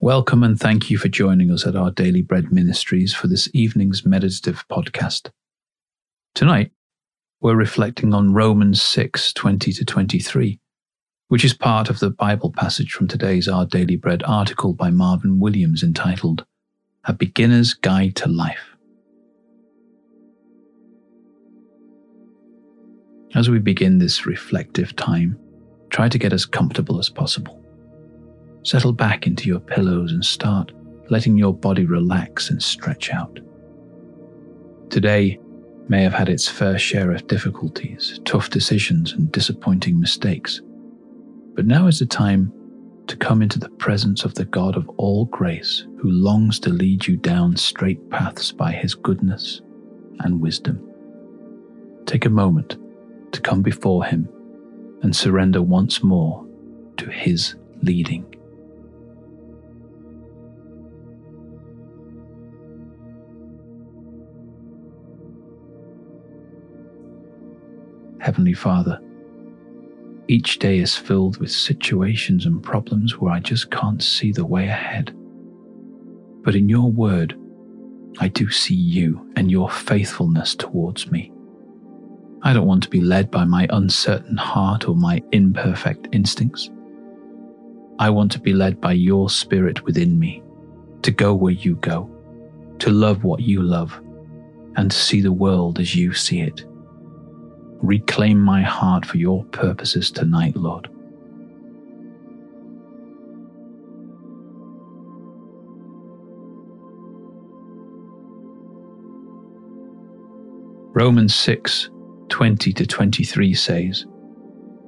Welcome and thank you for joining us at our Daily Bread Ministries for this evening's meditative podcast. Tonight, we're reflecting on Romans 6 20 to 23, which is part of the Bible passage from today's Our Daily Bread article by Marvin Williams entitled A Beginner's Guide to Life. As we begin this reflective time, try to get as comfortable as possible. Settle back into your pillows and start letting your body relax and stretch out. Today may have had its fair share of difficulties, tough decisions, and disappointing mistakes. But now is the time to come into the presence of the God of all grace who longs to lead you down straight paths by his goodness and wisdom. Take a moment to come before him and surrender once more to his leading. Heavenly Father, each day is filled with situations and problems where I just can't see the way ahead. But in your word, I do see you and your faithfulness towards me. I don't want to be led by my uncertain heart or my imperfect instincts. I want to be led by your spirit within me, to go where you go, to love what you love, and to see the world as you see it. Reclaim my heart for your purposes tonight, Lord. Romans 6 20 to 23 says,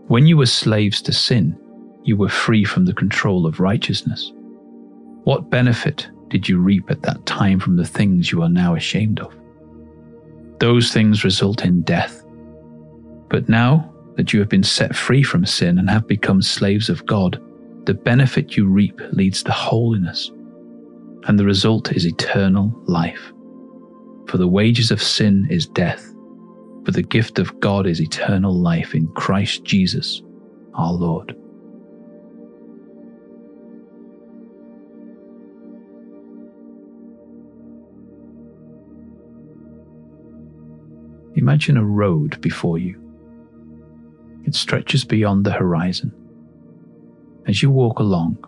When you were slaves to sin, you were free from the control of righteousness. What benefit did you reap at that time from the things you are now ashamed of? Those things result in death. But now that you have been set free from sin and have become slaves of God, the benefit you reap leads to holiness, and the result is eternal life. For the wages of sin is death, but the gift of God is eternal life in Christ Jesus, our Lord. Imagine a road before you it stretches beyond the horizon. As you walk along,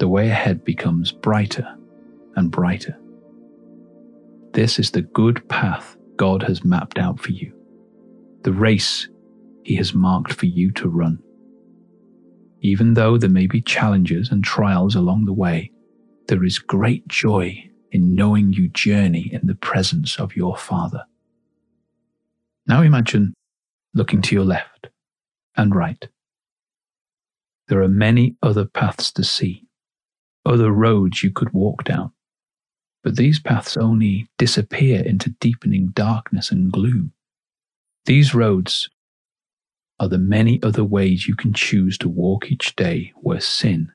the way ahead becomes brighter and brighter. This is the good path God has mapped out for you, the race He has marked for you to run. Even though there may be challenges and trials along the way, there is great joy in knowing you journey in the presence of your Father. Now imagine looking to your left and right. There are many other paths to see, other roads you could walk down, but these paths only disappear into deepening darkness and gloom. These roads are the many other ways you can choose to walk each day where sin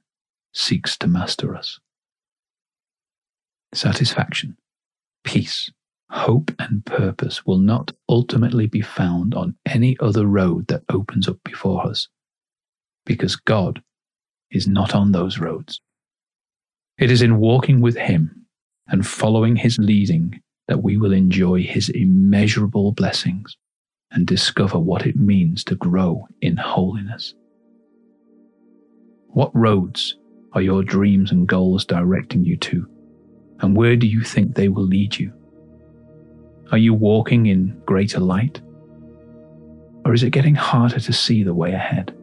seeks to master us. Satisfaction, peace, hope and purpose will not ultimately be found on any other road that opens up before us, because God is not on those roads. It is in walking with Him and following His leading that we will enjoy His immeasurable blessings and discover what it means to grow in holiness. What roads are your dreams and goals directing you to, and where do you think they will lead you? Are you walking in greater light? Or is it getting harder to see the way ahead?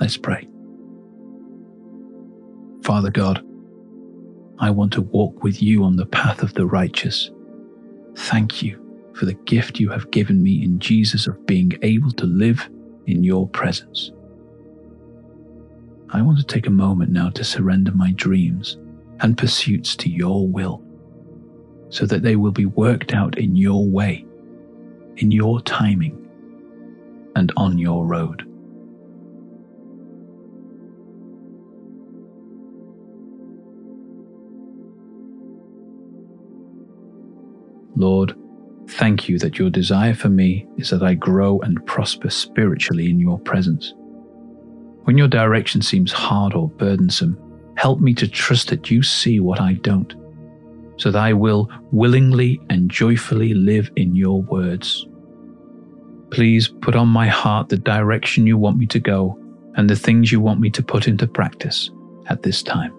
Let's pray. Father God, I want to walk with you on the path of the righteous. Thank you for the gift you have given me in Jesus of being able to live in your presence. I want to take a moment now to surrender my dreams and pursuits to your will, so that they will be worked out in your way, in your timing, and on your road. Lord, Thank you that your desire for me is that I grow and prosper spiritually in your presence. When your direction seems hard or burdensome, help me to trust that you see what I don't, so that I will willingly and joyfully live in your words. Please put on my heart the direction you want me to go and the things you want me to put into practice at this time.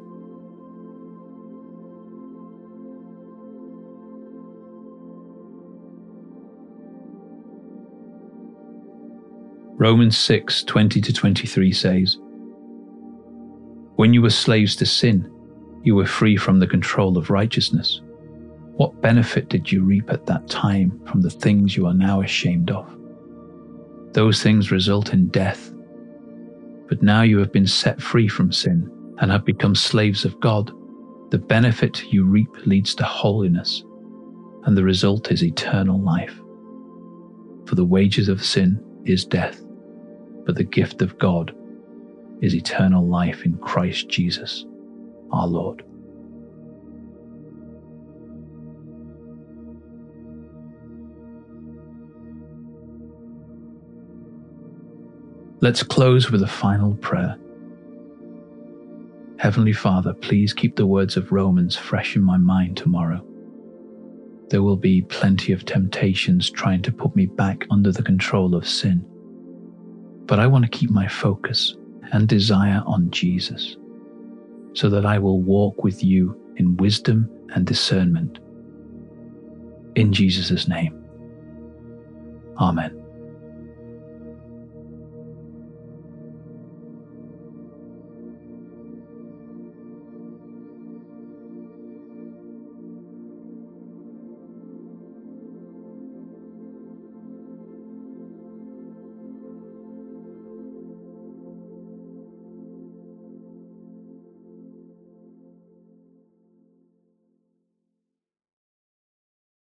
Romans 6 20 to 23 says, When you were slaves to sin, you were free from the control of righteousness. What benefit did you reap at that time from the things you are now ashamed of? Those things result in death. But now you have been set free from sin and have become slaves of God. The benefit you reap leads to holiness, and the result is eternal life. For the wages of sin is death but the gift of God is eternal life in Christ Jesus, our Lord. Let's close with a final prayer. Heavenly Father, please keep the words of Romans fresh in my mind tomorrow. There will be plenty of temptations trying to put me back under the control of sin but I want to keep my focus and desire on Jesus so that I will walk with you in wisdom and discernment. In Jesus' name. Amen.